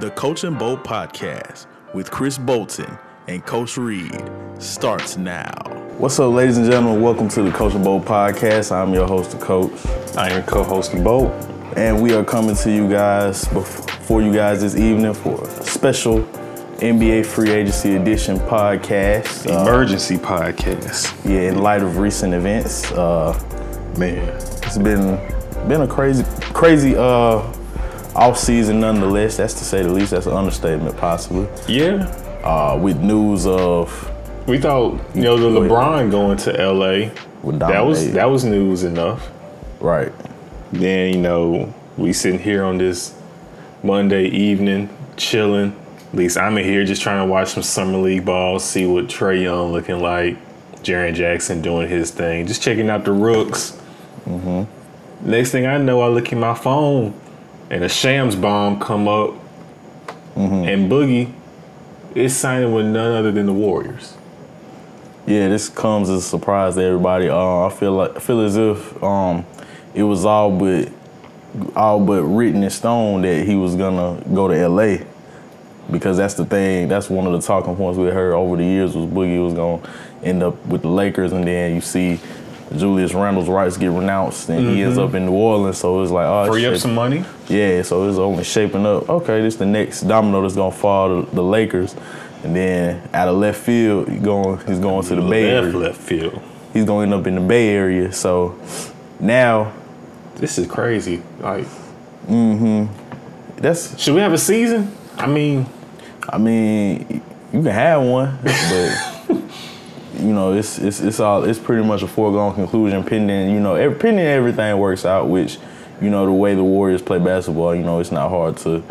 The Coach and Bolt podcast with Chris Bolton and Coach Reed starts now. What's up, ladies and gentlemen? Welcome to the Coach and Bolt podcast. I'm your host, the Coach, I am your co-host of Bolt. and we are coming to you guys bef- for you guys this evening for a special NBA Free Agency Edition podcast. Uh, Emergency podcast. yeah, in light of recent events, uh, Man. it's been been a crazy, crazy uh, off season nonetheless. That's to say the least. That's an understatement, possibly. Yeah. Uh, with news of We thought, you know, the LeBron going to LA. That was that was news enough. right. Then, you know, we sitting here on this Monday evening, chilling. At least I'm in here just trying to watch some summer league ball, see what Trae Young looking like, Jaren Jackson doing his thing, just checking out the rooks. Mm-hmm. Next thing I know, I look at my phone, and a Shams bomb come up, and Boogie is signing with none other than the Warriors. Yeah, this comes as a surprise to everybody. Uh, I feel like I feel as if um, it was all but all but written in stone that he was gonna go to LA. Because that's the thing. That's one of the talking points we heard over the years was Boogie was gonna end up with the Lakers, and then you see Julius Randle's rights get renounced, and he ends up in New Orleans. So it's like, oh, Free up some money. Yeah, so it's only shaping up. Okay, this the next domino that's gonna fall to the Lakers, and then out of left field, he going he's going to the Bay Left, Area. left field. He's gonna end up in the Bay Area. So now This is crazy. Like, mm-hmm. that's should we have a season? I mean, I mean you can have one, but you know it's it's it's all it's pretty much a foregone conclusion pending you know every, pending everything works out. Which you know the way the Warriors play basketball, you know it's not hard to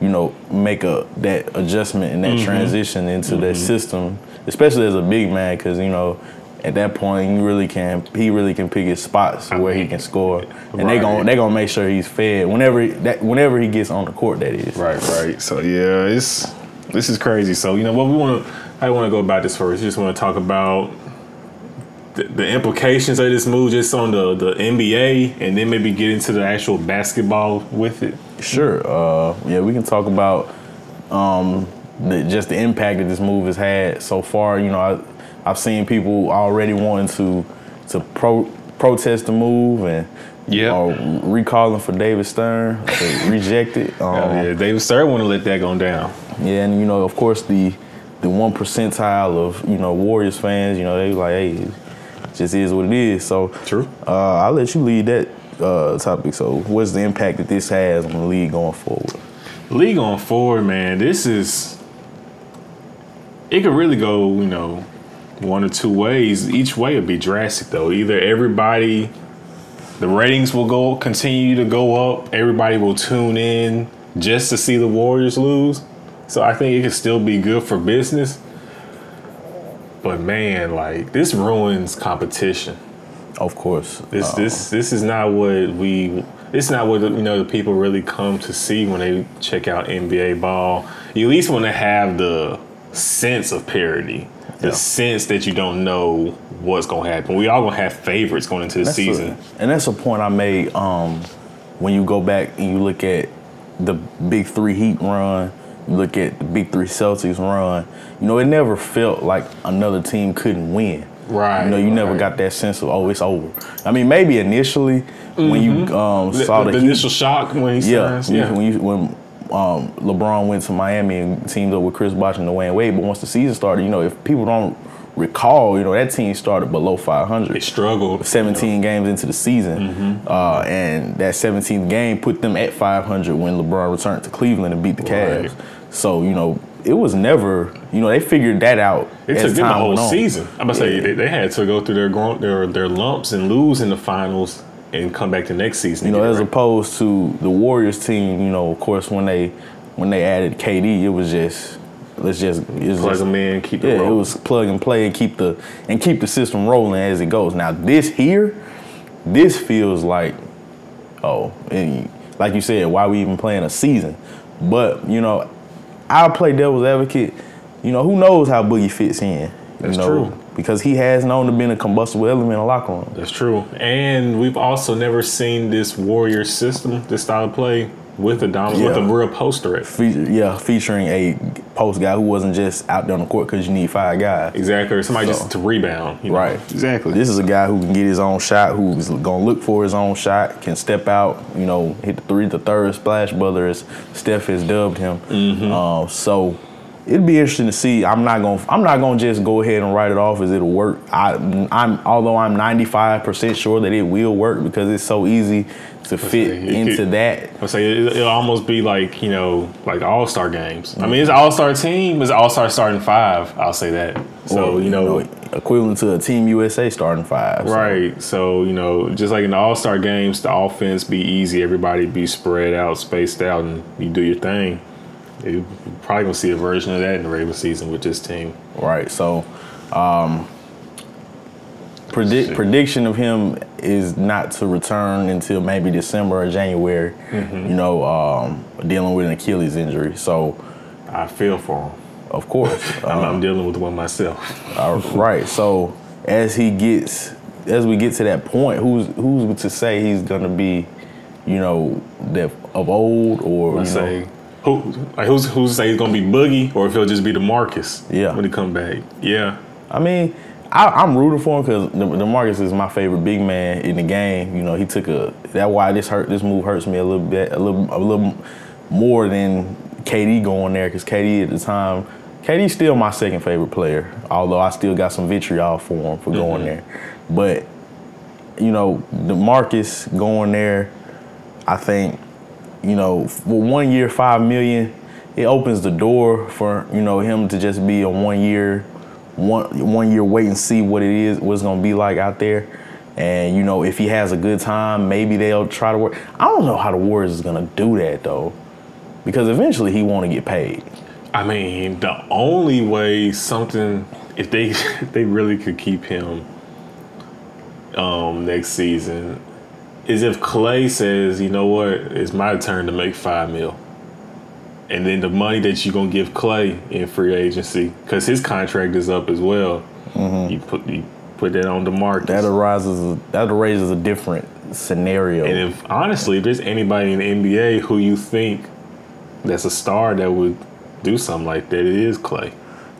you know make a that adjustment and that mm-hmm. transition into that mm-hmm. system, especially as a big man, because you know. At that point, you really can. He really can pick his spots where he can score, and they right. gon' they gonna make sure he's fed whenever that whenever he gets on the court. That is Right, right. So yeah, it's this is crazy. So you know what we want to. I want to go about this first. We just want to talk about the, the implications of this move, just on the the NBA, and then maybe get into the actual basketball with it. Sure. Uh, yeah, we can talk about um, the, just the impact that this move has had so far. You know, I, I've seen people already wanting to to pro, protest the move and Yeah. or recalling for David Stern rejected. Um, Oh, yeah, David Stern want to let that go down. yeah, and you know, of course, the the one percentile of you know Warriors fans, you know, they like, hey, it just is what it is. So True. Uh, I'll let you lead that uh, topic. So, what's the impact that this has on the league going forward? League on forward, man. This is. It could really go, you know, one or two ways. Each way would be drastic, though. Either everybody, the ratings will go continue to go up. Everybody will tune in just to see the Warriors lose. So I think it could still be good for business. But man, like this ruins competition. Of course, This this this is not what we. It's not what you know the people really come to see when they check out NBA ball. You at least want to have the sense of parity, the Yeah. sense that you don't know what's gonna happen. We all gonna have favorites going into the That's a- season. and that's a point I made um, when you go back and you look at the Big Three Heat run, you look at the Big Three Celtics run. You know, it never felt like another team couldn't win. Right, You know, you never got that sense of oh, it's over. I mean, maybe initially when you um, Mm-hmm. The, saw the the, Heat, initial shock when he yeah, when, yeah. when you when um, LeBron went to Miami and teamed up with Chris Bosh and Dwyane Wade. But once the season started, you know, if people don't recall, you know, that team started below 500. they struggled. 17 games into the season, uh, and that 17th game put them at 500 when LeBron returned to Cleveland and beat the Cavs. Right. So you know, it was never, you know, they figured that out. It took them the whole season. I'm about to say they, they had to go through their, their their lumps and lose in the finals and come back the next season. You know, as right. opposed to the Warriors team, you know, of course, when they when they added KD, it was just let's just it's plug just, them in, keep it yeah, it was plug and play and keep the and keep the system rolling as it goes. Now this here, this feels like, oh, and like you said, why we even playing a season? But you know, I'll play devil's advocate. You know, who knows how Boogie fits in? That's know, true. Because he has known to be a combustible element in a locker room. That's true. And we've also never seen this warrior system, this style of play, with a dominant, with a real poster. threat. Fe- yeah, featuring a post guy who wasn't just out there on the court because you need five guys. Exactly, or somebody So- just to rebound. You know? Right. Exactly. This is a guy who can get his own shot, who's gonna look for his own shot, can step out, you know, hit the three, the third splash brother, as Steph has dubbed him. Mm-hmm. Uh, so it'd be interesting to see. I'm not gonna, I'm not gonna just go ahead and write it off as it'll work. I, I'm, although I'm 95 percent sure that it will work because it's so easy to fit it into that. I say it, it'll almost be like you know, like All Star games. I mean, it's All Star team, it's All Star starting five. I'll say that. So or, you know, equivalent to a Team USA starting five. So, right. So you know, just like in the All Star games, the offense be easy, everybody be spread out, spaced out, and you do your thing. You probably gonna see a version of that in the regular season with this team. Right. So, um, predict prediction of him is not to return until maybe December or January. Mm-hmm. You know, um, dealing with an Achilles injury. So, I feel for him. of course, I'm, um, I'm dealing with one myself. uh, right. So, as he gets, as we get to that point, who's who's to say he's gonna be, you know, that of old or say know, who like who's who's say he's gonna be Boogie or if he'll just be the Marcus. Yeah. When he come back. Yeah. I mean, I, I'm rooting for him because the, Demarcus is my favorite big man in the game. You know, he took a. That's why this hurt. This move hurts me a little bit, a little, a little more than KD going there because KD at the time, KD's still my second favorite player. Although I still got some vitriol for him for going mm-hmm. there, but you know, Demarcus going there, I think, you know, for one year, five million, it opens the door for you know him to just be a one year, one one year wait and see what it is, what's gonna be like out there. And you know, if he has a good time, maybe they'll try to work. I don't know how the Warriors is gonna do that though, because eventually he want to get paid. I mean, the only way something if they if they really could keep him um next season is if Klay says, you know what, it's my turn to make five mil. And then the money that you're gonna give Klay in free agency, because his contract is up as well. Mm-hmm. You put you put that on the market. That arises, that raises a different scenario. And if honestly, if there's anybody in the NBA who you think that's a star that would do something like that, it is Klay.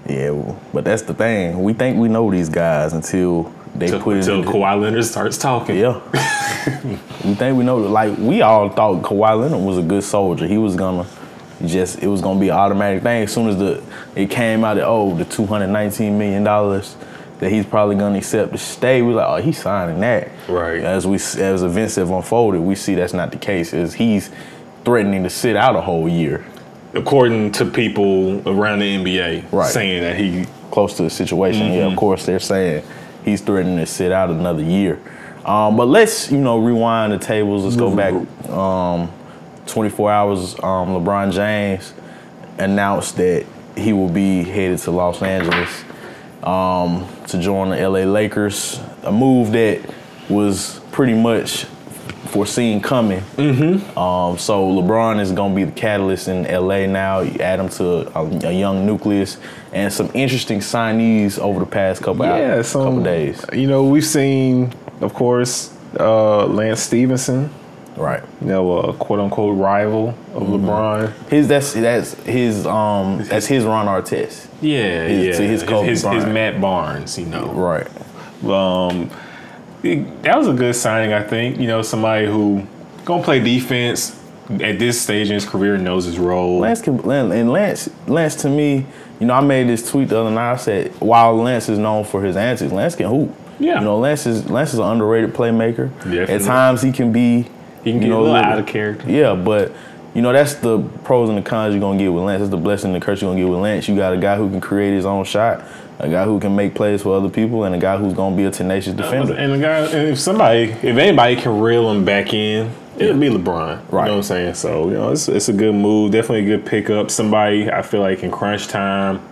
Yeah, well, but that's the thing. We think we know these guys until they put until. Kawhi Leonard starts talking. Yeah. we think we know. Like we all thought Kawhi Leonard was a good soldier. He was gonna just. It was gonna be an automatic thing as soon as the it came out that oh the two hundred nineteen million dollars that he's probably gonna accept to stay. We was like oh he's signing that. Right. As we as events have unfolded, we see that's not the case. Is he's threatening to sit out a whole year. According to people around the NBA, Right. saying that he close to the situation. Yeah, Mm-hmm. of course they're saying he's threatening to sit out another year. Um, but let's you know rewind the tables. Let's go back um, 24 hours. Um, LeBron James announced that he will be headed to Los Angeles um, to join the LA Lakers. A move that was pretty much foreseen coming. Mm-hmm. Um, so LeBron is going to be the catalyst in LA now. You add him to a, a young nucleus and some interesting signees over the past couple Yeah, hours, some couple days. You know, we've seen, of course, uh, Lance Stephenson, Right. you know, a quote unquote rival of Mm-hmm. LeBron. His that's that's his um that's his Ron Artest. yeah His- yeah to his Kobe his, his Bryant. Matt Barnes, you know. Right. Um, it- that was a good signing, I think. You know, somebody who gonna play defense at this stage in his career knows his role. Lance can and Lance Lance to me, you know, I made this tweet the other night. I said, while Lance is known for his antics, Lance can hoop. Yeah. You know, Lance is Lance is an underrated playmaker. Definitely. At times he can be He can you get know, a little out of character. Yeah, but you know, that's the pros and the cons you're gonna get with Lance. That's the blessing and the curse you're gonna get with Lance. You got a guy who can create his own shot, a guy who can make plays for other people, and a guy who's gonna be a tenacious defender. And the guy, and if somebody, if anybody can reel him back in, it'll be LeBron. Right. You know what I'm saying? So you know, it's it's a good move. Definitely a good pickup. Somebody I feel like in crunch time,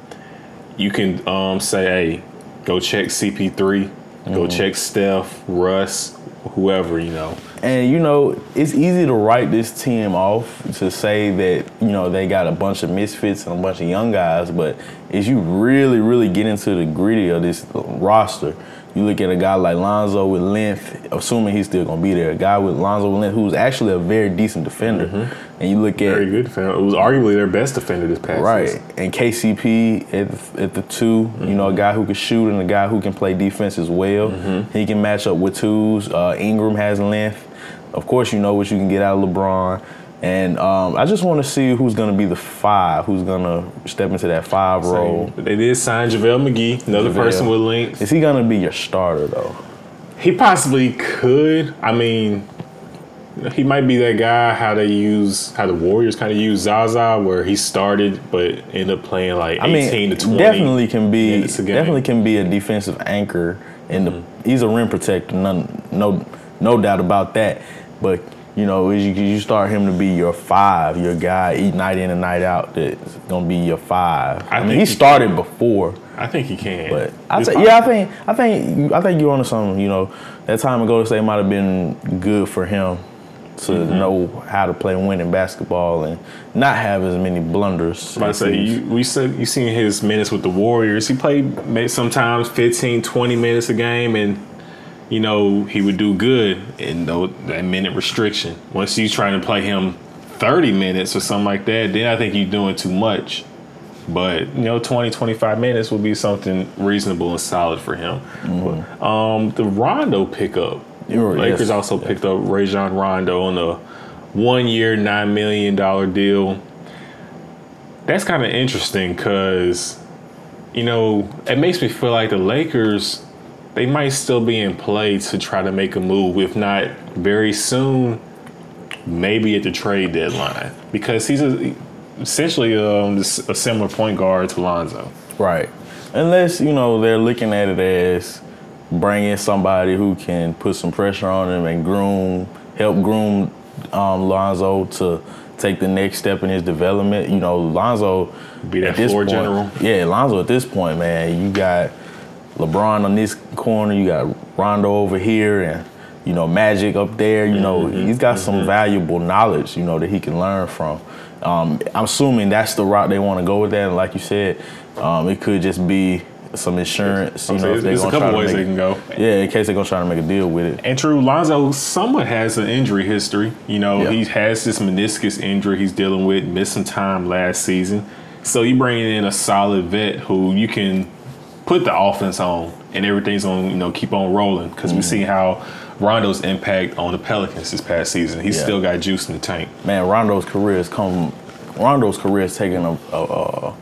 you can um, say, hey, go check CP3, go check Steph, Russ, whoever. You know. And you know, it's easy to write this team off to say that you know they got a bunch of misfits and a bunch of young guys, but as you really, really get into the gritty of this roster, You look at a guy like Lonzo with length, assuming he's still gonna be there. A guy with Lonzo with length, who's actually a very decent defender. And you look at Very good defender. It was arguably their best defender this past Right, season. and KCP at the, at the 2 you Mm-hmm. know, a guy who can shoot and a guy who can play defense as well. Mm-hmm. He can match up with twos. Uh, Ingram has length. Of course, you know what you can get out of LeBron. And um, I just want to see who's going to be the five, who's going to step into that five role. They did sign JaVale McGee, another JaVale. person with length. Is he going to be your starter though? He possibly could. I mean, he might be that guy how they use how the Warriors kind of use Zaza, where he started but ended up playing like I mean, eighteen to twenty. definitely can be minutes a game. definitely can be a defensive anchor. In the he's a rim protector, none, no no doubt about that. But you know, as you, you start him to be your five, your guy, eat night in and night out. That's gonna be your five. I, I mean, he he started before, I think he can. but I say, yeah, I think I think I think you're onto something. You know, that time ago, say might have been good for him to Mm-hmm. know how to play winning basketball and not have as many blunders. I say you, we said you seen his minutes with the Warriors. He played sometimes 15, 20 minutes a game, and you know he would do good in that minute restriction. Once you trying to play him thirty minutes or something like that, then I think you're doing too much. But you know, 20, 25 minutes would be something reasonable and solid for him. But, um, the Rondo pickup, You're- Lakers yes. also picked up Rajon Rondo on a one-year, nine million dollar deal that's kind of interesting because you know it makes me feel like the lakers they might still be in play to try to make a move if not very soon maybe at the trade deadline because he's a, essentially um, a similar point guard to lonzo Right. Unless, you know, they're looking at it as bringing somebody who can put some pressure on him and groom, help groom um, Lonzo to take the next step in his development. You know, Lonzo. Be that at this floor point- general. Yeah, Lonzo at this point, man, you got LeBron on this corner, you got Rondo over here, and, you know, Magic up there. You know, Mm-hmm. he's got some valuable knowledge, you know, that he can learn from. Um, I'm assuming that's the route they want to go with that. And like you said, um, it could just be some insurance. You know, if there's they're a gonna couple try to ways make they can go Yeah, in case they're gonna try to make a deal with it. And true, Lonzo somewhat has an injury history. You know, Yeah. he has this meniscus injury he's dealing with, missed some time last season. So you bring in a solid vet who you can put the offense on and everything's on, you know, keep on rolling. Because we see how Rondo's impact on the Pelicans this past season. He's Yeah. still got juice in the tank. Man, Rondo's career has come. Rondo's career has taken a, a, a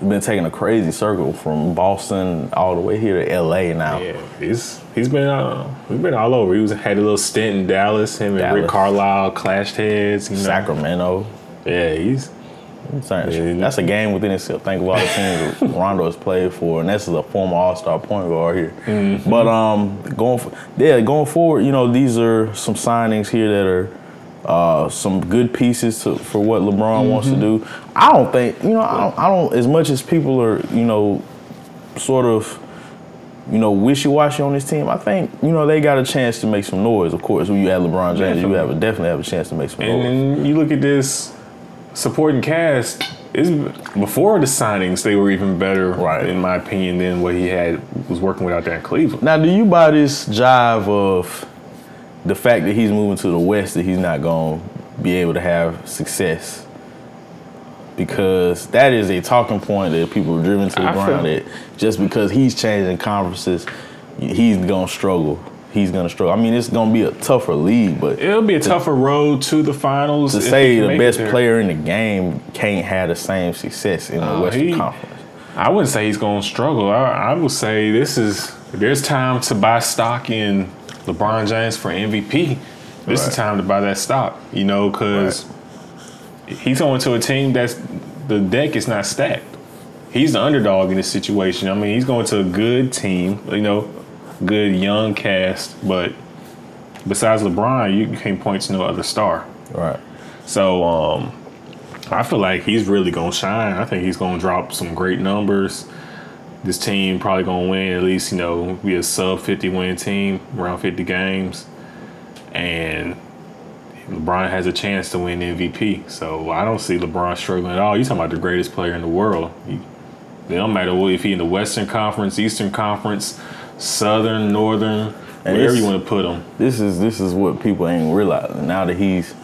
been taking a crazy circle from Boston all the way here to L.A. now. Yeah, he's he's been uh, he's been all over. He was had a little stint in Dallas. Him and Dallas. Rick Carlisle clashed heads. You know? Sacramento. Yeah, he's That's a game within itself. Think of all the teams Rondo has played for, and this is a former All Star point guard here. Mm-hmm. But um, going for, yeah, going forward, you know, these are some signings here that are uh, some good pieces to, for what LeBron wants to Mm-hmm. do. I don't think you know, I don't, I don't. As much as people are, you know, sort of. You know, wishy-washy on this team. I think you know they got a chance to make some noise. Of course, when you add LeBron James, you have a, definitely have a chance to make some noise. And you look at this supporting cast. Is before the signings, they were even better, Right. in my opinion, than what he had was working with out there in Cleveland. Now, do you buy this jive of the fact that he's moving to the West that he's not going to be able to have success? Because that is a talking point that people are driven to the I feel- ground that just because he's changing conferences, he's going to struggle. He's going to struggle. I mean, it's going to be a tougher league, but It'll be a tougher road to the finals. to say the best player in the game can't have the same success in the Uh, Western he- Conference. I wouldn't say he's going to struggle. I, I would say this is there's time to buy stock in LeBron James for MVP. This Right. is time to buy that stock, you know, because he's going to a team that's the deck is not stacked. He's the underdog in this situation. I mean, he's going to a good team, you know, good young cast, but besides LeBron, you can't point to no other star. Right. So um, I feel like he's really gonna shine. I think he's gonna drop some great numbers. This team probably gonna win at least, you know, be a sub fifty win team, around fifty games, and LeBron has a chance to win MVP. So I don't see LeBron struggling at all. You talking about the greatest player in the world? He, it don't matter if he in the Western Conference, Eastern Conference, Southern, Northern, And wherever you want to put him. this is this is what people ain't realizing. Now that he's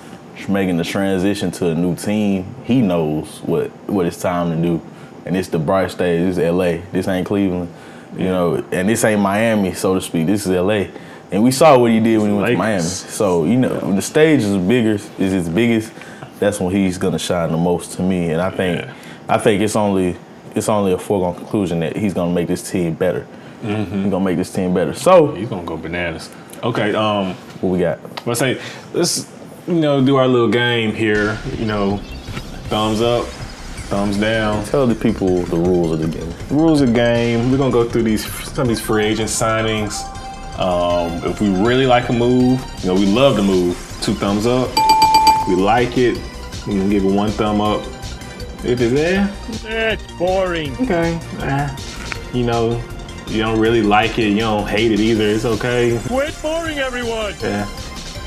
making the transition to a new team, he knows what what it's time to do. And it's the bright stage. This is LA. This ain't Cleveland. You know, and this ain't Miami, so to speak. This is LA. And we saw what he did when he went to Miami. So, you know, when the stage is bigger, is his biggest, that's when he's gonna shine the most to me. And I think Yeah. I think it's only it's only a foregone conclusion that he's gonna make this team better. Mm-hmm. He's gonna make this team better. So He's gonna go bananas. Okay, um, what we got? let's say let's you know do our little game here. You know, thumbs up, thumbs down. Tell the people the rules of the game. rules of the game. We're gonna go through these some of these free agent signings. Um, if we really like a move, you know, we love the move. Two thumbs up. We like it. We can give it one thumb up. If it's there, That's boring. okay. Eh, you know, you don't really like it. You don't hate it either. It's okay. Quit boring everyone. Yeah.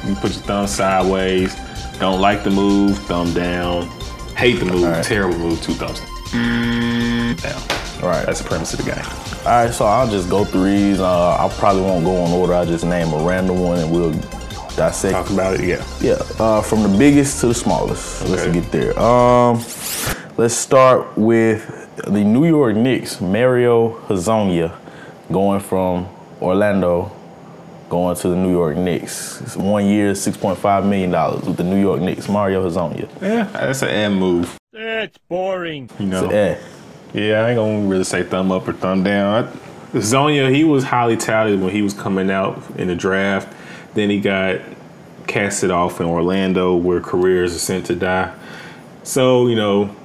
You put your thumb sideways. Don't like the move. Thumb down. Hate the move. All right. Terrible move. Two thumbs down. All right. That's the premise of the game. All right, so I'll just go through these. Uh, I probably won't go in order. I'll just name a random one and we'll dissect. Talk about it. Yeah. Yeah, uh, from the biggest to the smallest. Okay. Let's get there. Um, let's start with the New York Knicks. Mario Hezonja going from Orlando, going to the New York Knicks. It's one year, six point five million dollars with the New York Knicks. Mario Hezonja. Yeah, that's an M move. That's boring. You know. Yeah, I ain't gonna really say thumb up or thumb down. I, Zonia, he was highly touted when he was coming out in the draft. Then he got casted off in Orlando, where careers are sent to die. So you know,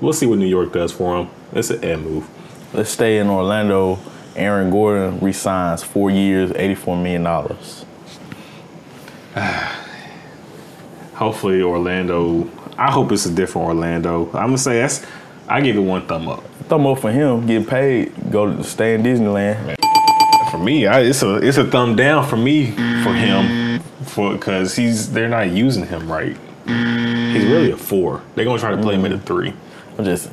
we'll see what New York does for him. It's an M move. let's stay in Orlando. Aaron Gordon resigns four years, eighty-four million dollars. Hopefully, Orlando. I hope it's a different Orlando. I'm gonna say that's. I give it one thumb up. Thumb up for him, getting paid, go to stay in Disneyland. For me, I, it's a it's a thumb down for me for him for because he's they're not using him right. He's really a four. They're gonna try to play him at a three. I'm just,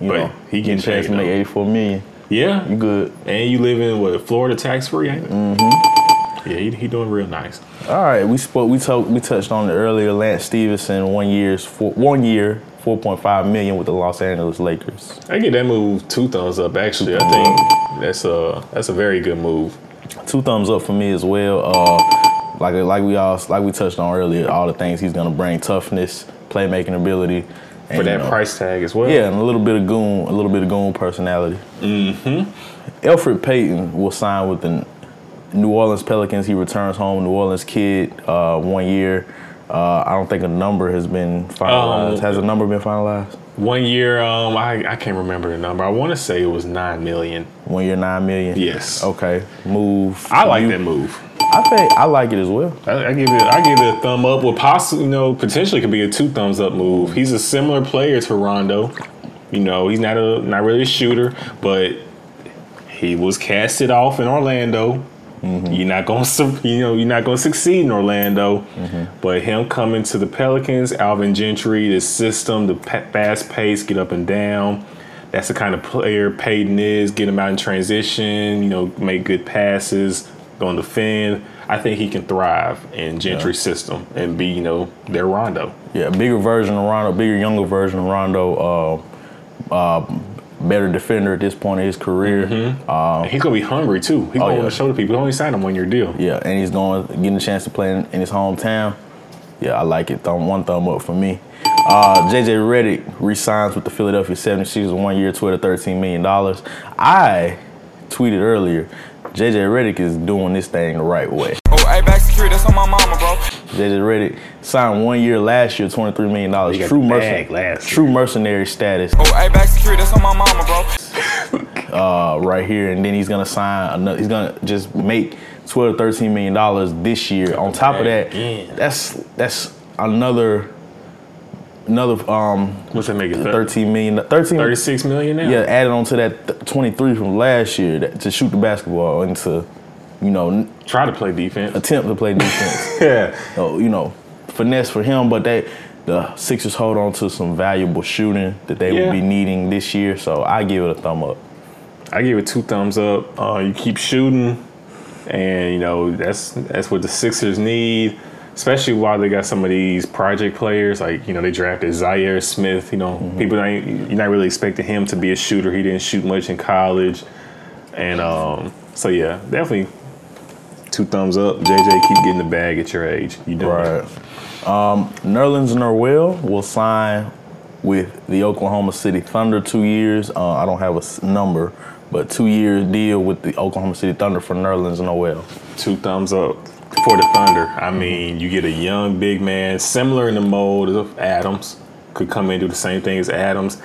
you But know, he he getting getting a chance paid, to make though. 84 million. Yeah, You good? and you live in what Florida tax free, ain't it? Mm-hmm. Yeah, he, he doing real nice. All right, we spoke. We talked. We touched on it earlier. Lance Stephenson, one year's four, one year, 4.5 million with the Los Angeles Lakers. I get that move two thumbs up. Actually, I think that's a that's a very good move. Two thumbs up for me as well. Uh, like like we all like we touched on earlier, all the things he's gonna bring: toughness, playmaking ability, and, For that you know, price tag as well. Yeah, and a little bit of goon, a little bit of goon personality. Mm-hmm. Elfrid Payton will sign with the New Orleans Pelicans. He returns home, New Orleans kid, uh, one year. Uh, I don't think a number has been finalized. Oh. has a number been finalized? One year, um, I I can't remember the number. I want to say it was nine million. One year, nine million. Yes. Okay. Move. I like You- that move. I think I like it as well. I, I give it. I give it a thumb up. Well, possibly, you know, potentially could be a two thumbs up move. He's a similar player to Rondo. You know, he's not a not really a shooter, but he was casted off in Orlando. Mm-hmm. You're not going to, you know, you're not going to succeed in Orlando. Mm-hmm. But him coming to the Pelicans, Alvin Gentry, the system, the fast pace, get up and down. That's the kind of player Payton is. Get him out in transition. You know, make good passes, go to defend. I think he can thrive in Gentry's system and be, you know, their Rondo. Yeah, bigger version of Rondo, bigger younger version of Rondo. Uh, uh, better defender at this point in his career. And he's gonna be hungry too. He's gonna yeah. want to show the people. He only signed him one year deal. Yeah, and he's going getting a chance to play in, in his hometown. Yeah, I like it. Thumb one thumb up for me. Uh, JJ Redick resigns with the Philadelphia 76ers one year, twelve to thirteen million dollars. I tweeted earlier, JJ Redick is doing this thing the right way. Oh, hey, back security, that's on my mama, bro. JJ Redick signed one year last year, twenty three million dollars. He got True the mercen- last true mercenary status. Oh, hey, back security, that's on my mama, bro. uh, right here, and then he's gonna sign another. He's gonna just make twelve to thirteen million dollars this year. On top of that, Again. that's that's another another um What's that make it? 13 million 13 Thirty-six million now. yeah added on to that th- 23 from last year that, to shoot the basketball and to you know n- Try to play defense. attempt to play defense Yeah. so, you know finesse for him but they the Sixers hold on to some valuable shooting that they Yeah. will be needing this year so I give it a thumb up I give it two thumbs up. Uh, you keep shooting, and you know that's that's what the Sixers need, especially while they got some of these project players. Like you know they drafted Zhaire Smith. You know people ain't you're not really expecting him to be a shooter. He didn't shoot much in college, and um, so yeah, definitely two thumbs up. JJ, keep getting the bag at your age. You doing. Right. Um, Nerlens Noel will sign with the Oklahoma City Thunder two years. Uh, I don't have a number, but two year deal with the Oklahoma City Thunder for Nerlens Noel. Two thumbs up for the Thunder. I mean, you get a young big man, similar in the mold of Adams, could come in and do the same thing as Adams.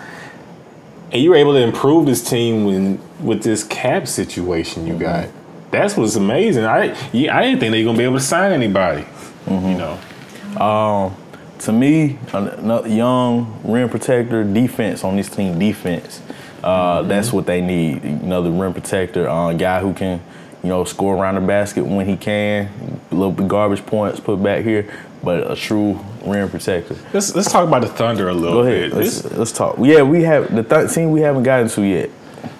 And you were able to improve this team when, with this cap situation you got. That's what's amazing. I yeah, I didn't think they were gonna be able to sign anybody. You know, To me, a young rim protector, defense on this team, defense. Uh, That's what they need. Another rim protector, uh, guy who can, you know, score around the basket when he can. Little garbage points put back here, but a true rim protector. Let's let's talk about the Thunder a little Go ahead. bit. Let's, This- let's talk. Yeah, we have the th- team we haven't gotten to yet.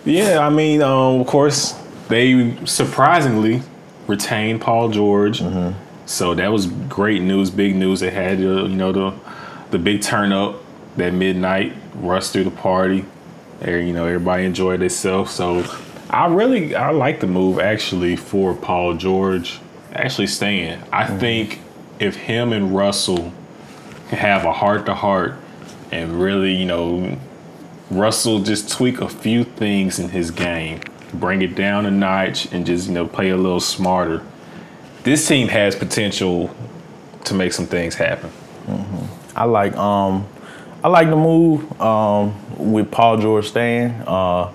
Yeah, I mean, um, of course, they surprisingly retained Paul George, so that was great news, big news. They had uh, you know the the big turn up that midnight rush through the party. There, you know, everybody enjoyed themselves. So I really I like the move actually for Paul George actually staying. I think if him and Russell have a heart to heart and really, you know, Russell just tweak a few things in his game, bring it down a notch, and just you know play a little smarter. This team has potential to make some things happen. I like um I like the move um with Paul George staying. Uh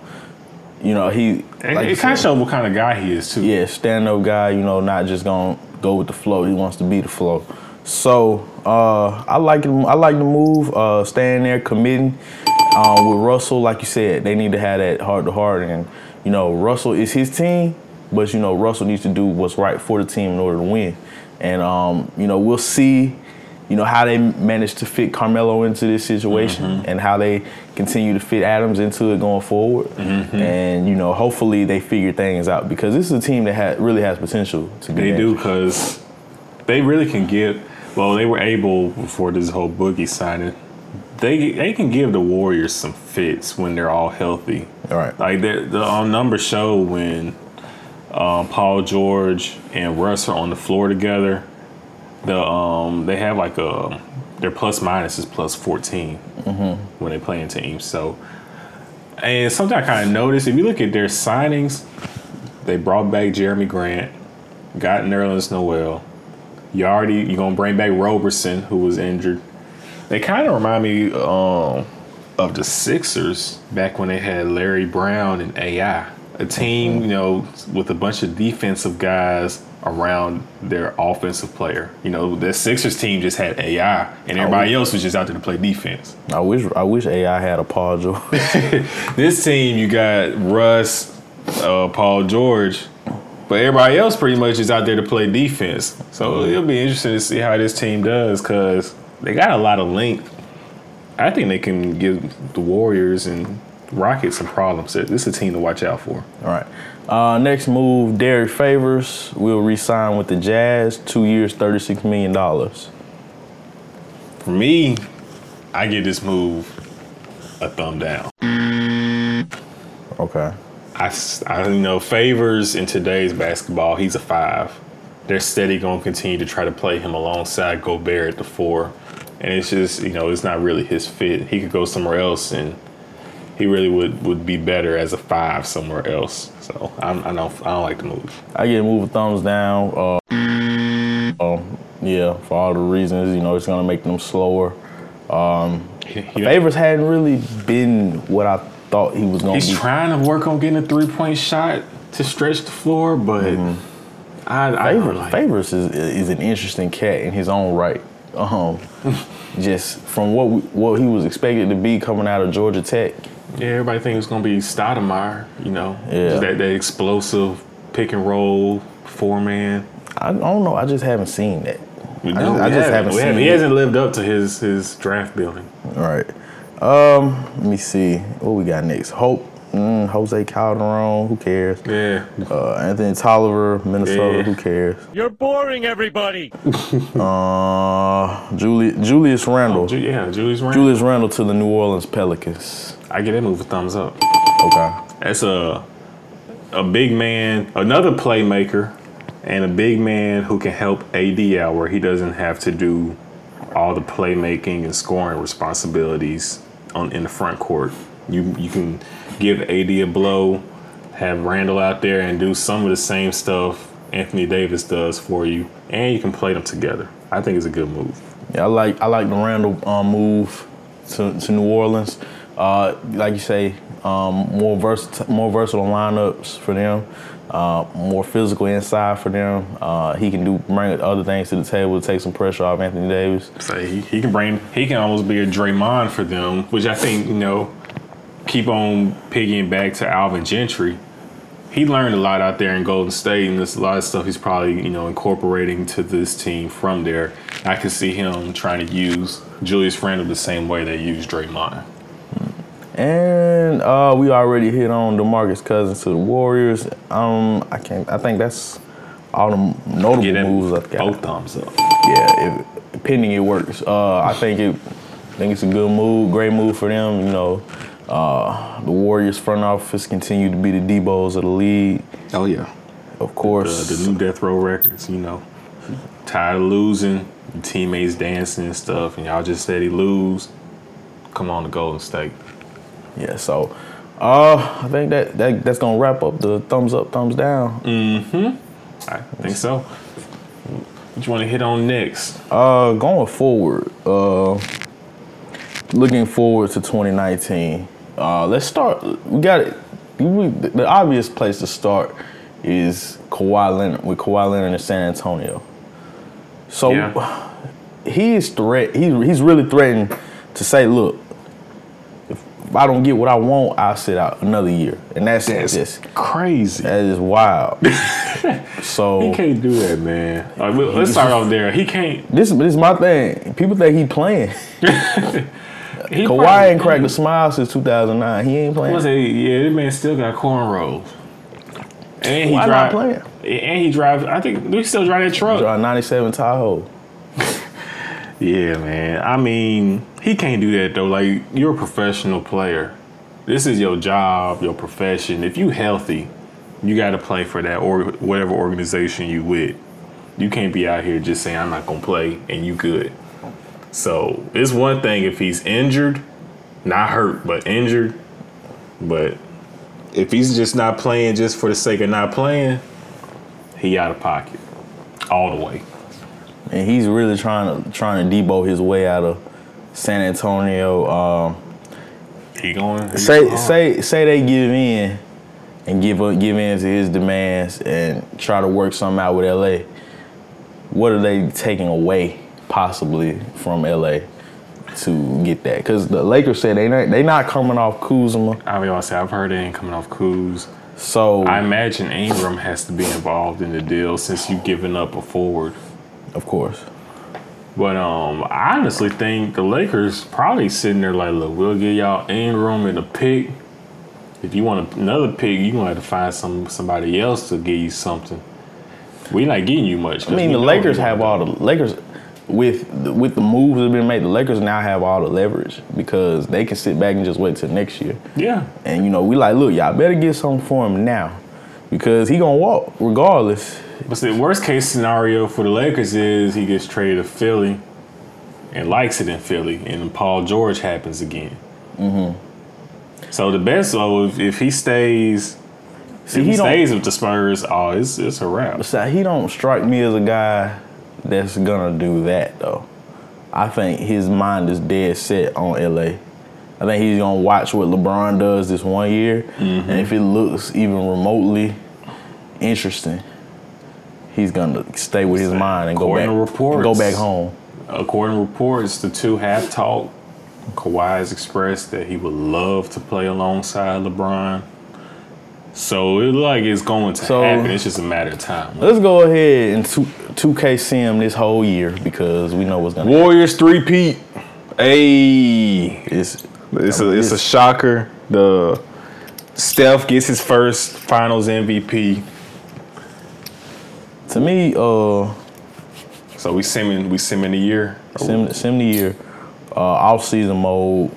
you know, he And like you it kind of shows what kind of guy he is too. yeah, stand up guy, you know, not just gonna go with the flow. He wants to be the flow. So uh I like him I like the move, uh staying there, committing. Um, with Russell, like you said, they need to have that heart to heart and you know, Russell is his team, but you know, Russell needs to do what's right for the team in order to win. And um, you know, we'll see you know how they managed to fit Carmelo into this situation and how they continue to fit Adams into it going forward. And you know, hopefully they figure things out because this is a team that ha- really has potential to be. They do because they really can give. Well, they were able before this whole boogie signing. They they can give the Warriors some fits when they're all healthy. All right. Like the the um, numbers show when um, Paul George and Russ are on the floor together, the um they have like a their plus minus is plus 14 when they play in teams. So, and something I kind of noticed if you look at their signings, they brought back Jerami Grant, got Nerlens Noel. You already you're gonna bring back Roberson who was injured. They kind of remind me um, of the Sixers back when they had Larry Brown and AI, a team you know with a bunch of defensive guys around their offensive player. You know, the Sixers team just had AI, and everybody else was just out there to play defense. I wish I wish AI had a Paul George. This team, you got Russ, uh, Paul George, but everybody else pretty much is out there to play defense. So it'll be interesting to see how this team does because they got a lot of length. I think they can give the Warriors and Rockets some problems. This is a team to watch out for. All right. Uh, next move, Derek Favors will re-sign with the Jazz, two years, thirty-six million dollars. For me, I give this move a thumb down. Okay. I, I- you know, favors in today's basketball, he's a five. They're steady going to continue to try to play him alongside Gobert at the four. And it's just, you know, it's not really his fit. He could go somewhere else and he really would, would be better as a five somewhere else. So I'm, I, don't, I don't like the move. I get a move a thumbs down. Uh, um, yeah, for all the reasons, you know, it's gonna make them slower. He- Favors hadn't really been what I thought he was gonna be. he's trying to work on getting a three point shot to stretch the floor, but I, I Favors, like Favors is, is an interesting cat in his own right. Um, just from what we, what he was expected to be coming out of Georgia Tech. Yeah, everybody thinks it's gonna be Stoudemire, you know, Yeah. that, that explosive pick and roll four man. I don't know. I just haven't seen that. We I just- I just haven't We seen He hasn't lived up to his his draft building. All right. Um, let me see what we got next. Hope mm, Jose Calderon, who cares? Yeah. Uh, Anthony Tolliver, Minnesota, Yeah. who cares? You're boring everybody. Uh, Juli- Julius Randle. Ju- yeah, Julius Randle. Julius Randle to the New Orleans Pelicans. I get that move a thumbs up. Okay. That's a a big man, another playmaker, and a big man who can help AD out where he doesn't have to do all the playmaking and scoring responsibilities on in the front court. You you can give AD a blow, have Randle out there and do some of the same stuff Anthony Davis does for you, and you can play them together. I think it's a good move. Yeah, I like I like the Randle um, move to, to New Orleans. Uh, like you say, um, more versatile, more versatile lineups for them. Uh, more physical inside for them. Uh, he can do bring other things to the table to take some pressure off Anthony Davis. So he, he can bring he can almost be a Draymond for them, which I think you know keep on piggying back to Alvin Gentry. He learned a lot out there in Golden State, and there's a lot of stuff he's probably you know incorporating to this team from there. I can see him trying to use Julius Randle the same way they use Draymond. And uh, we already hit on DeMarcus Cousins to the Warriors. Um, I can't. I think that's all the notable Get moves I've got. both thumbs up. yeah, if, pending it works. Uh, I think it. I think it's a good move, great move for them. You know, uh, the Warriors front office continue to be the Debos of the league, Oh yeah. of course. The, the new death row records, you know, tired of losing, teammates dancing and stuff, and y'all just said he lose. Come on the Golden State. yeah, so uh, I think that, that that's gonna wrap up the thumbs up, thumbs down. Mhm. I think so. What you want to hit on next? Uh, going forward, uh, looking forward to 2019. Uh, let's start. We got it. We, the obvious place to start is Kawhi Leonard with Kawhi Leonard in San Antonio. So Yeah. he's threat. He's he's really threatening to say, look, if I don't get what I want, I'll sit out another year, and that's That's just crazy. that is wild. so He can't do that, man. Right, let's start off there. He can't. this this is my thing. People think he playing. He Kawhi probably- ain't cracked a smile since 2009. He ain't playing. What's? Yeah, this man still got cornrows. And he Why not drive, playing? And he drives. I think we still drive that truck. A 97 Tahoe. Yeah, man. I mean, he can't do that though. Like you're a professional player. This is your job, your profession. If you healthy, you got to play for that or whatever organization you with. You can't be out here just saying I'm not gonna play and you good. So it's one thing if he's injured, not hurt, but injured. But if he's just not playing just for the sake of not playing, he out of pocket all the way. And he's really trying to trying to debo his way out of San Antonio. Um, He going. he say going. say say they give in and give up, give in to his demands and try to work something out with LA. What are they taking away possibly from LA to get that? Because the Lakers said they not they not coming off Kuzma. I mean, I say I've heard they ain't coming off Kuz. So I imagine Ingram has to be involved in the deal since you've given up a forward. of course. But um, I honestly think the Lakers probably sitting there like, look, we'll give y'all Ingram and a pick. If you want another pick, you gonna have to find some somebody else to give you something. We're not getting you much. I mean, the Lakers have all the Lakers with the, with the moves that have been made. The Lakers now have all the leverage because they can sit back and just wait till next year. Yeah, And you know, we like, look, y'all better get something for him now because he gonna walk regardless. but the worst case scenario for the Lakers is he gets traded to Philly and likes it in Philly, and Paul George happens again. Mm-hmm. So the best, though, if, if he stays, See, if he he, stays with the Spurs, oh, it's it's a wrap. So he don't strike me as a guy that's gonna do that though. I think his mind is dead set on LA. I think he's gonna watch what LeBron does this one year, Mm-hmm. and if it looks even remotely interesting, he's gonna stay with his mind and go back, According reports. go back home. According to reports, the two have talked. Kawhi has expressed that he would love to play alongside LeBron. So it like it's going to So- happen. It's just a matter of time. Let's go ahead and two two K sim this whole year because we know what's gonna. happen. Warriors three peat. Hey, It's it's a it's a shocker. The Steph gets his first Finals MVP. To me, uh, So we simming we simming a year. sim, sim the year, uh, off season mode.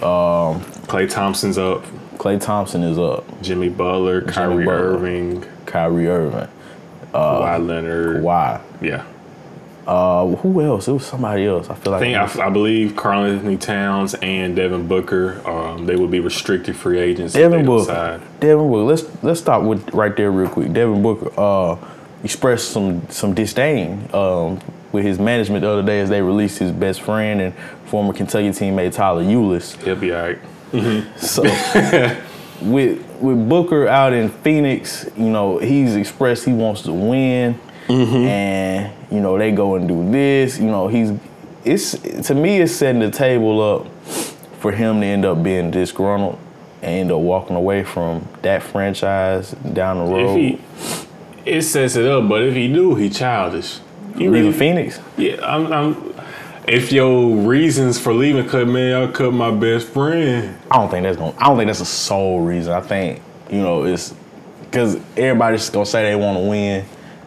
Um, Klay Thompson's up. Klay Thompson is up. Jimmy Butler, Kyrie Butler. Irving, Kyrie Irving. Kawhi Leonard. Why? Yeah. Uh, who else? It was somebody else. I feel like. I think I, I believe Karl-Anthony Towns and Devin Booker, um, they would be restricted free agents. Devin Booker. Devin Booker. Let's let's stop with right there real quick. Devin Booker uh, expressed some some disdain um, with his management the other day as they released his best friend and former Kentucky teammate Tyler Ulis. He'll be all right. So with with Booker out in Phoenix, you know he's expressed he wants to win, mm-hmm. and you know they go and do this. You know he's it's to me it's setting the table up for him to end up being disgruntled and end up walking away from that franchise down the If road. he, it sets it up, but if he do, he childish. He leaving really, Phoenix. yeah. I'm, I'm. If your reasons for leaving, cut man, I cut my best friend. I don't think that's to I don't think that's the sole reason. I think you know it's because everybody's gonna say they want to win,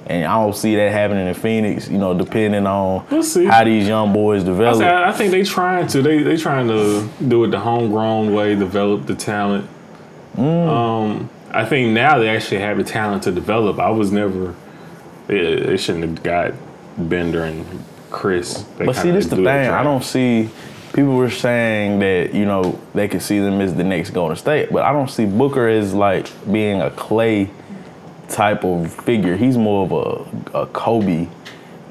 and I don't see that happening in Phoenix. You know, depending on We'll how these young boys I, develop. say- I think they trying to. They they trying to do it the homegrown way, develop the talent. Um, I think now they actually have the talent to develop. I was never. They, they shouldn't have got Bender and Chriss. They but see, kinda this the thing. I don't see. People were saying that you know they could see them as the next Golden State, but I don't see Booker as like being a Klay type of figure. He's more of a, a Kobe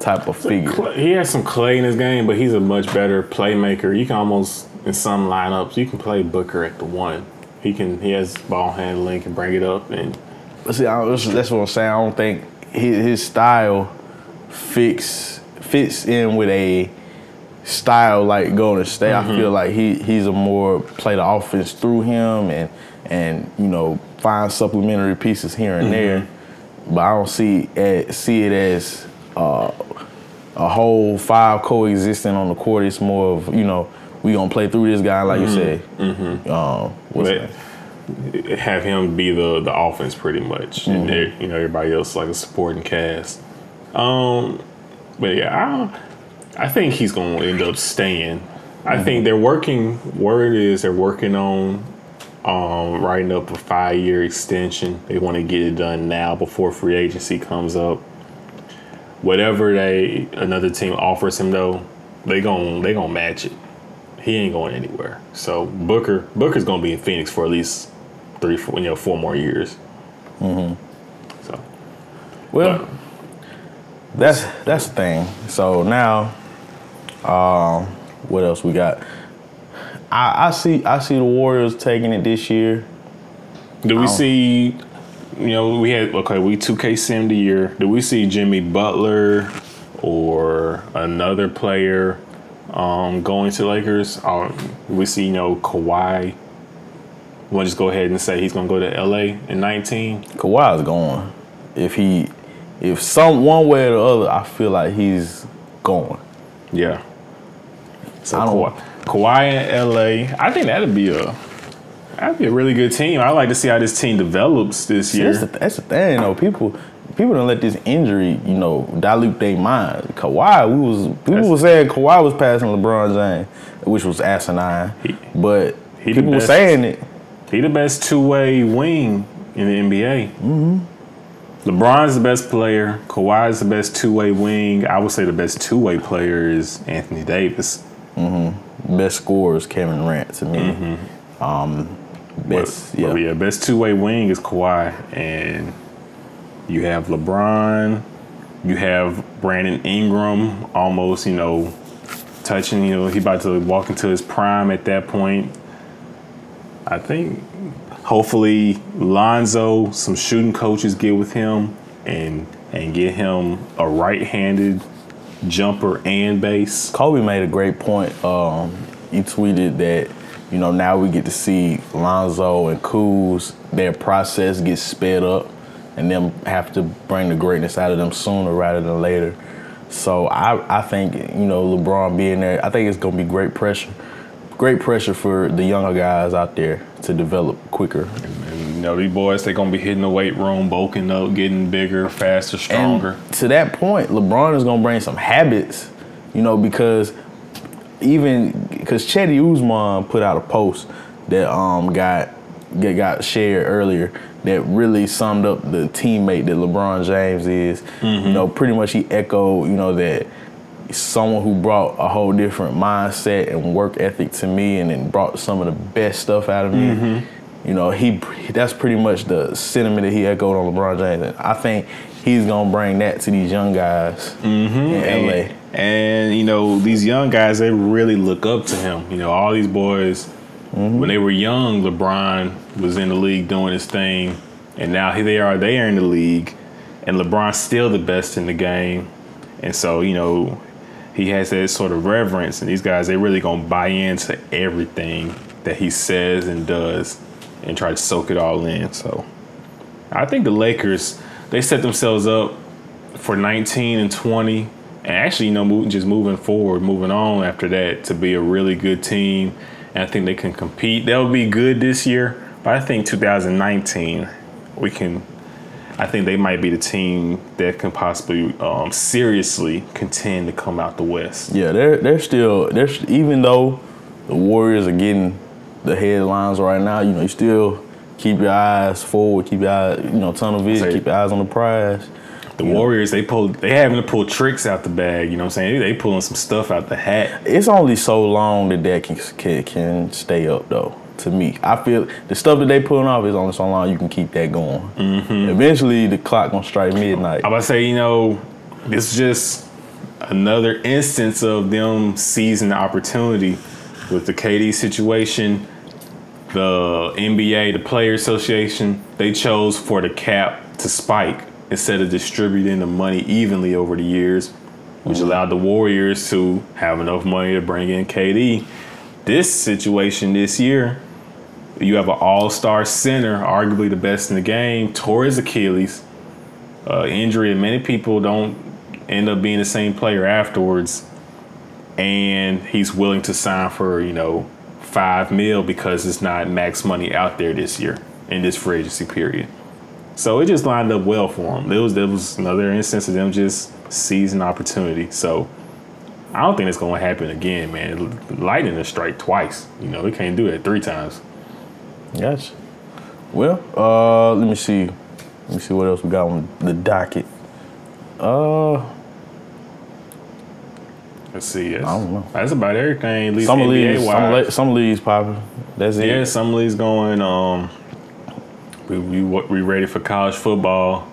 type of figure. He has some Klay in his game, but he's a much better playmaker. You can almost in some lineups you can play Booker at the one. He can. He has ball handling, can bring it up, and But see, I, that's, that's what I'm saying. I don't think his, his style fits fits in with a style like Golden State. I feel like he he's a more play the offense through him and and you know find supplementary pieces here and there. But I don't see it, see it as uh, a whole five coexisting on the court. It's more of you know we gonna play through this guy like you said. Um, what's that? have him be the the offense pretty much, Mm-hmm. and you know everybody else like a supporting cast. Um, but yeah, I I think he's gonna end up staying. I Mm-hmm. think they're working. Word is they're working on um, writing up a five year extension. They want to get it done now before free agency comes up. Whatever they another team offers him though, they gon' they gonna match it. He ain't going anywhere. So Booker Booker's gonna be in Phoenix for at least three, four, you know, four more years. Mm-hmm. So Well, that's that's the thing. So now, um, what else we got? I, I see I see the Warriors taking it this year. do we see? You know, we had okay, we two K sim the year. Do we see Jimmy Butler or another player um, going to Lakers? Or we see you know Kawhi. Want to just go ahead and say he's gonna go to LA in nineteen? Kawhi's going. If he, if some one way or the other, I feel like he's going. Yeah. So I don't- Kawhi, Kawhi in LA, I think that'd be a that'd be a really good team. I'd like to see how this team develops this See, year. that's, the, that's the thing, though. People, people don't let this injury, you know, dilute their mind. Kawhi, we was people That's- were saying Kawhi was passing LeBron James, which was asinine. He- but he people were saying it. He the best two way wing in the NBA. Mm-hmm. LeBron's the best player. Kawhi's the best two way wing. I would say the best two way player is Anthony Davis. Best scorer is Kevin Durant to me. Um, best, But, yeah. but yeah, best two way wing is Kawhi, and you have LeBron, you have Brandon Ingram, almost you know touching. You know he about to walk into his prime at that point. I think hopefully Lonzo, some shooting coaches get with him and and get him a right handed jumper and base. Kobe made a great point. Um, he tweeted that, you know, now we get to see Lonzo and Kuz, their process gets sped up and them have to bring the greatness out of them sooner rather than later. So I, I think, you know, LeBron being there, I think it's to be great pressure. Great pressure for the younger guys out there to develop quicker. And, you know, these boys, they going to be hitting the weight room, bulking up, getting bigger, faster, stronger. And to that point, LeBron is gonna bring some habits, you know, because even because Cedi Osman put out a post that um got get, got shared earlier that really summed up the teammate that LeBron James is. You know, pretty much he echoed, you know, that someone who brought a whole different mindset and work ethic to me and then brought some of the best stuff out of me. Mm-hmm. You know, he that's pretty much the sentiment that he echoed on LeBron James. And I think he's gonna bring that to these young guys mm-hmm. in LA. And, and, you know, these young guys, they really look up to him. You know, all these boys, mm-hmm. when they were young, LeBron was in the league doing his thing, and now here they are, they are in the league, and LeBron's still the best in the game. And so, you know, he has that sort of reverence, and these guys, they really gonna buy into everything that he says and does and try to soak it all in. So I think the Lakers, they set themselves up for 19 and 20, and actually, you know, move, just moving forward, moving on after that to be a really good team. And I think they can compete. They'll be good this year, but I think 2019, we can. I think they might be the team that can possibly um, seriously contend to come out the West. Yeah, they're they're still they're even though the Warriors are getting the headlines right now. You know, you still keep your eyes forward, keep your eyes, you know, tunnel vision, keep your eyes on the prize. The Warriors, they pull, they having to pull tricks out the bag. You know what I'm saying? They pulling some stuff out the hat. It's only so long that that can can, can stay up though. To me, I feel the stuff that they pulling off is only so long you can keep that going. Mm-hmm. Eventually, the clock gonna strike midnight. I'm about to say, you know, this is just another instance of them seizing the opportunity with the KD situation. The NBA, the Player Association, they chose for the cap to spike instead of distributing the money evenly over the years, which allowed the Warriors to have enough money to bring in KD. This situation this year, you have an all-star center, arguably the best in the game, tore his Achilles uh, injury, and many people don't end up being the same player afterwards. And he's willing to sign for you know five mil because it's not max money out there this year in this free agency period. So it just lined up well for him. There was there was another instance of them just seizing opportunity. So I don't think it's to happen again, man. Lightning to strike twice. You know, they can't do that three times. Gotcha. Well, uh, let me see. Let me see what else we got on the docket. Uh, Let's see. Yes. I don't know. That's about everything. At least some leagues, some, le- some leagues popping. That's it. Yeah, some leagues going. Um, we we we ready for college football.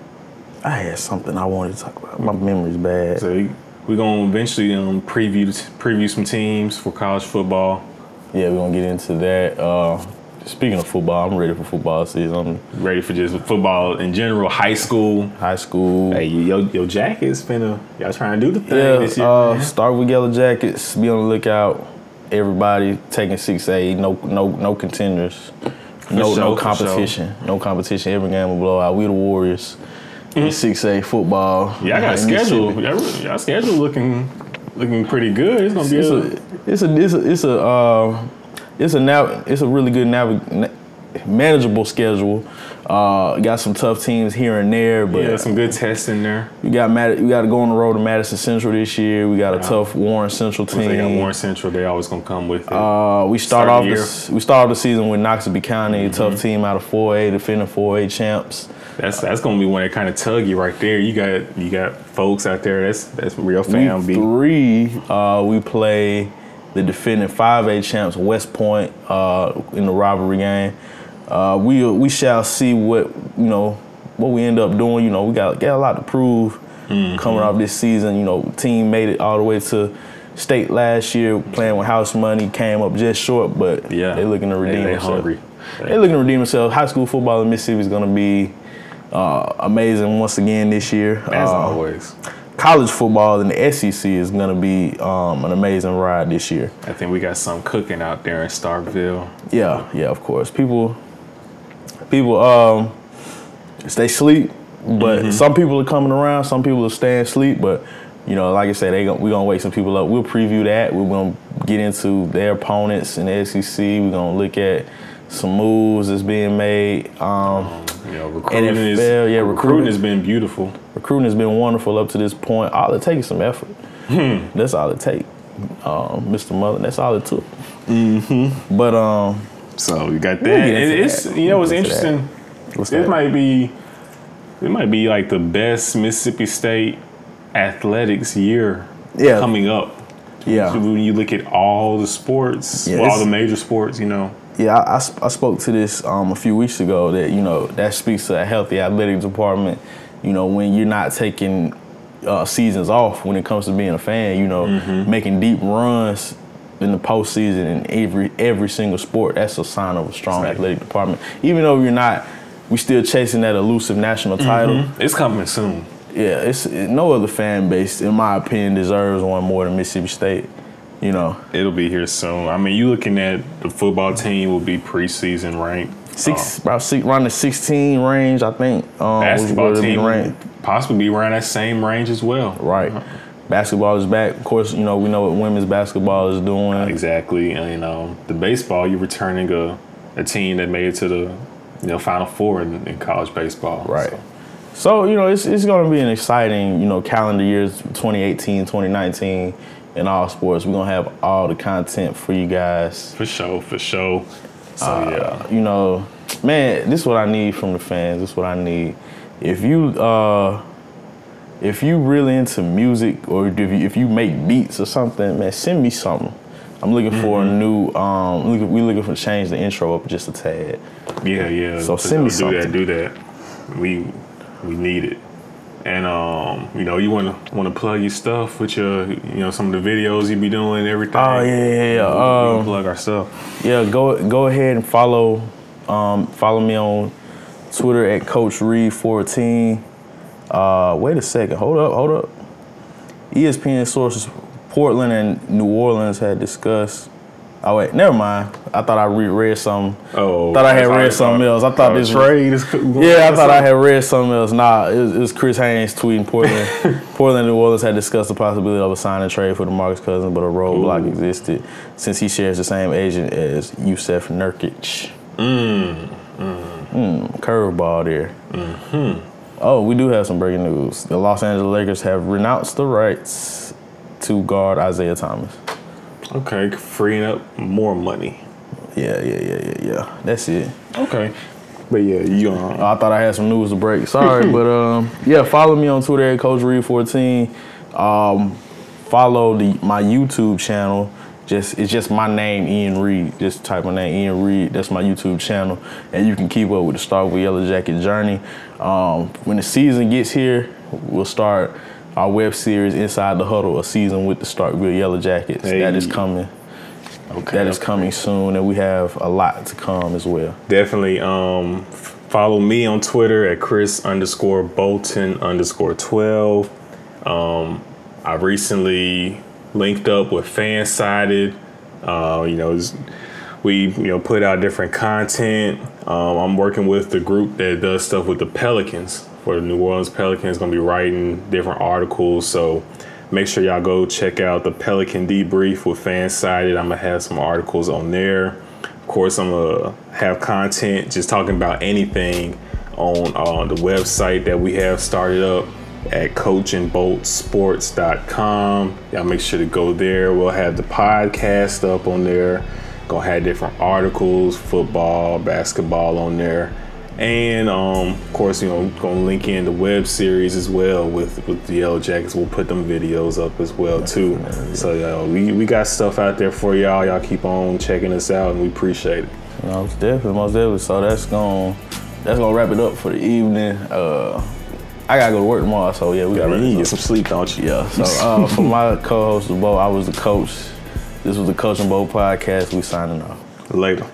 I had something I wanted to talk about. My memory's bad. So we we gonna eventually um preview preview some teams for college football. Yeah, we're gonna get into that. Uh, speaking of football, I'm ready for football season. I'm Ready for just football in general. High school. High school. Hey, yo, your jacket's finna. Y'all trying to do the thing yeah, this year. uh, start with Yellow Jackets. Be on the lookout. Everybody taking six A. No, no, no contenders. No, sure, no competition. No competition. Every game will blow out. We the Warriors. Six A football. Mm-hmm. Y'all got a schedule. Y'all, y'all schedule looking looking pretty good. It's gonna be It's a, a, it's a, it's a, it's a, uh, it's a nav- it's a really good nav- manageable schedule. Uh, got some tough teams here and there, but yeah, some good tests in there. we got Mad- we got to go on the road to Madison Central this year. We got a tough Warren Central team. Once they got Warren Central, they always gonna come with it. Uh, we start Start off the the, year. s- we start off the season with Noxubee County, a tough Mm-hmm. team out of 4A, defending 4A champs. that's that's gonna be one that kind of tug you right there. You got you got folks out there. That's that's real fan Week three, uh, we play the defending 5A champs West Point uh, in the rivalry game. Uh, we we shall see what you know what we end up doing. You know, we got got a lot to prove Mm-hmm. coming off this season. You know, team made it all the way to state last year, playing with house money, came up just short, but Yeah, they looking to redeem they themselves. hungry. They looking to redeem themselves. High school football in Mississippi is going to be uh, amazing once again this year. As Uh, always, college football in the SEC is going to be um, an amazing ride this year. I think we got some cooking out there in Starkville. Yeah, yeah, of course. People, people, um, stay sleep, but some people are coming around. Some people are staying asleep, but you know, like I said, they gon- we gonna wake some people up. We'll preview that. We're gonna get into their opponents in the SEC. We're gonna look at some moves that's being made. Um, You know, recruiting is NFL, yeah, recruiting recruiting. has been beautiful. recruiting has been wonderful up to this point. All it takes is some effort. Hmm. That's all it takes. Um, Mr. Mullen, that's all it took. Mm-hmm. But um, So you got that. We'll It- it's that. you know We'll what's get into that. interesting. what's It might be it might be like the best Mississippi State athletics year Yeah. coming up. yeah. When you look at all the sports, Yeah, well, all the major sports, you know. Yeah, I, I I spoke to this um, a few weeks ago that, you know, that speaks to a healthy athletic department. You know, when you're not taking uh, seasons off when it comes to being a fan, you know, making deep runs in the postseason in every every single sport, that's a sign of a strong athletic department. Even though you're not, we're still chasing that elusive national title. It's coming soon. Yeah, it's it, no other fan base, in my opinion, deserves one more than Mississippi State. You know, It'll be here soon. I mean, you looking at the football team will be preseason ranked. six about six, around the 16 range, I think. Um, Basketball team ranked. possibly be around that same range as well. Right. Basketball is back. Of course, you know, we know what women's basketball is doing. Exactly. And, you know, the baseball, you're returning a, a team that made it to the you know Final Four in, in college baseball. Right. So, So, you know, it's, it's going to be an exciting, you know, calendar years 2018, 2019 in all sports. We're to have all the content for you guys. for sure, for sure. So Uh, yeah, You know, man, this is what I need from the fans. This is what I need. If you uh if you really into music or if you, if you make beats or something, man, send me something. I'm looking for a new um looking, we looking for change the intro up just a tad. yeah, yeah. So send me do something. that, do that. We we need it. And um, you know, you want to want to plug your stuff with your, you know, some of the videos you be doing, and everything. Oh yeah, yeah, yeah. Um, plug our stuff. Yeah, go go ahead and follow um, follow me on Twitter at Coach Reed 14. Uh, wait a second, hold up, hold up. ESPN sources Portland and New Orleans had discussed. Oh wait, never mind. I thought I re- read something. Oh, thought I had read something else. I thought oh, this was- trade is. Yeah, I thought I had read something else. Nah, it was, it was Chris Haynes tweeting Portland. Portland and New Orleans had discussed the possibility of a sign and trade for DeMarcus Cousins, but a roadblock existed since he shares the same agent as Jusuf Nurkic. Mm. Hmm, curveball there. Mmm. Oh, we do have some breaking news. The Los Angeles Lakers have renounced the rights to guard Isaiah Thomas. Okay, freeing up more money. Yeah, yeah, yeah, yeah, yeah. That's it. Okay, but yeah, you um, I thought I had some news to break. Sorry, but um, yeah, follow me on Twitter at Coach Reed 14. Um, follow the my YouTube channel. Just it's just my name, Ian Reed. Just type my name, Ian Reed. That's my YouTube channel, and you can keep up with the Starkville Yellow Jacket journey. Um, when the season gets here, we'll start our web series Inside the Huddle, a season with the Starkville Yellow Jackets. That is coming. okay, That is coming soon, and we have a lot to come as well. Definitely um, follow me on Twitter at Chris underscore Bolton underscore 12. Um, I recently linked up with Fansided. Uh, you know, we you know put out different content. Um, I'm working with the group that does stuff with the Pelicans for the New Orleans Pelicans. Going to be writing different articles, so make sure y'all go check out the Pelican debrief with Fansided. I'm gonna have some articles on there. Of course, I'm gonna have content just talking about anything on uh, the website that we have started up at coachandboltsports.com. Y'all make sure to go there. We'll have the podcast up on there. Gonna have different articles, football, basketball on there. And um, of course, you know, gonna link in the web series as well with with the Yellow Jackets. We'll put them videos up as well too. So yeah, we, we got stuff out there for y'all. Y'all keep on checking us out, and we appreciate it. Most definitely, most definitely. So that's gonna that's gonna wrap it up for the evening. Uh, I gotta go to work tomorrow, so yeah, we gotta You need to get some sleep, don't you? Yeah. So uh, for my co-host, Bo, I was the coach. This was the Coach and Bo podcast. We signing off. Later.